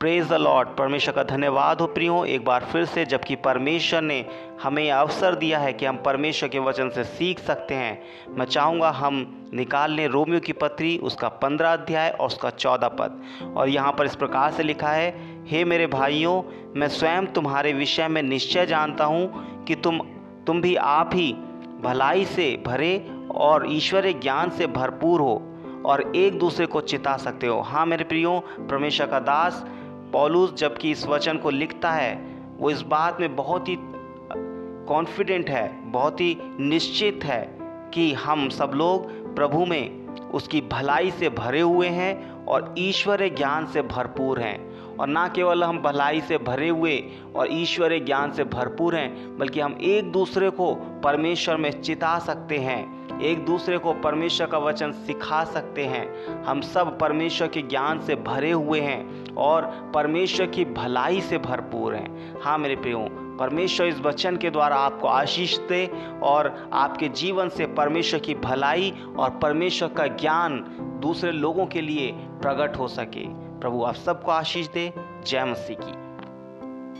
Praise the Lord परमेश्वर का धन्यवाद हो प्रियो। एक बार फिर से, जबकि परमेश्वर ने हमें अवसर दिया है कि हम परमेश्वर के वचन से सीख सकते हैं। मैं चाहूँगा हम निकाल लें रोमियो की पत्री, उसका पंद्रह अध्याय और उसका चौदह पद। और यहाँ पर इस प्रकार से लिखा है, हे मेरे भाइयों, मैं स्वयं तुम्हारे विषय में निश्चय जानता हूँ कि तुम तुम भी आप ही भलाई से भरे और ईश्वरीय ज्ञान से भरपूर हो और एक दूसरे को चिता सकते हो। हाँ मेरे प्रियो, परमेश्वर का दास पौलुस जबकि इस वचन को लिखता है, वो इस बात में बहुत ही कॉन्फिडेंट है, बहुत ही निश्चित है कि हम सब लोग प्रभु में उसकी भलाई से भरे हुए हैं और ईश्वरीय ज्ञान से भरपूर हैं। और ना केवल हम भलाई से भरे हुए और ईश्वरीय ज्ञान से भरपूर हैं, बल्कि हम एक दूसरे को परमेश्वर में चिता सकते हैं, एक दूसरे को परमेश्वर का वचन सिखा सकते हैं। हम सब परमेश्वर के ज्ञान से भरे हुए हैं और परमेश्वर की भलाई से भरपूर हैं। हाँ मेरे प्रियो, परमेश्वर इस वचन के द्वारा आपको आशीष दे और आपके जीवन से परमेश्वर की भलाई और परमेश्वर का ज्ञान दूसरे लोगों के लिए प्रकट हो सके। प्रभु आप सबको आशीष दे। जय मसीह की।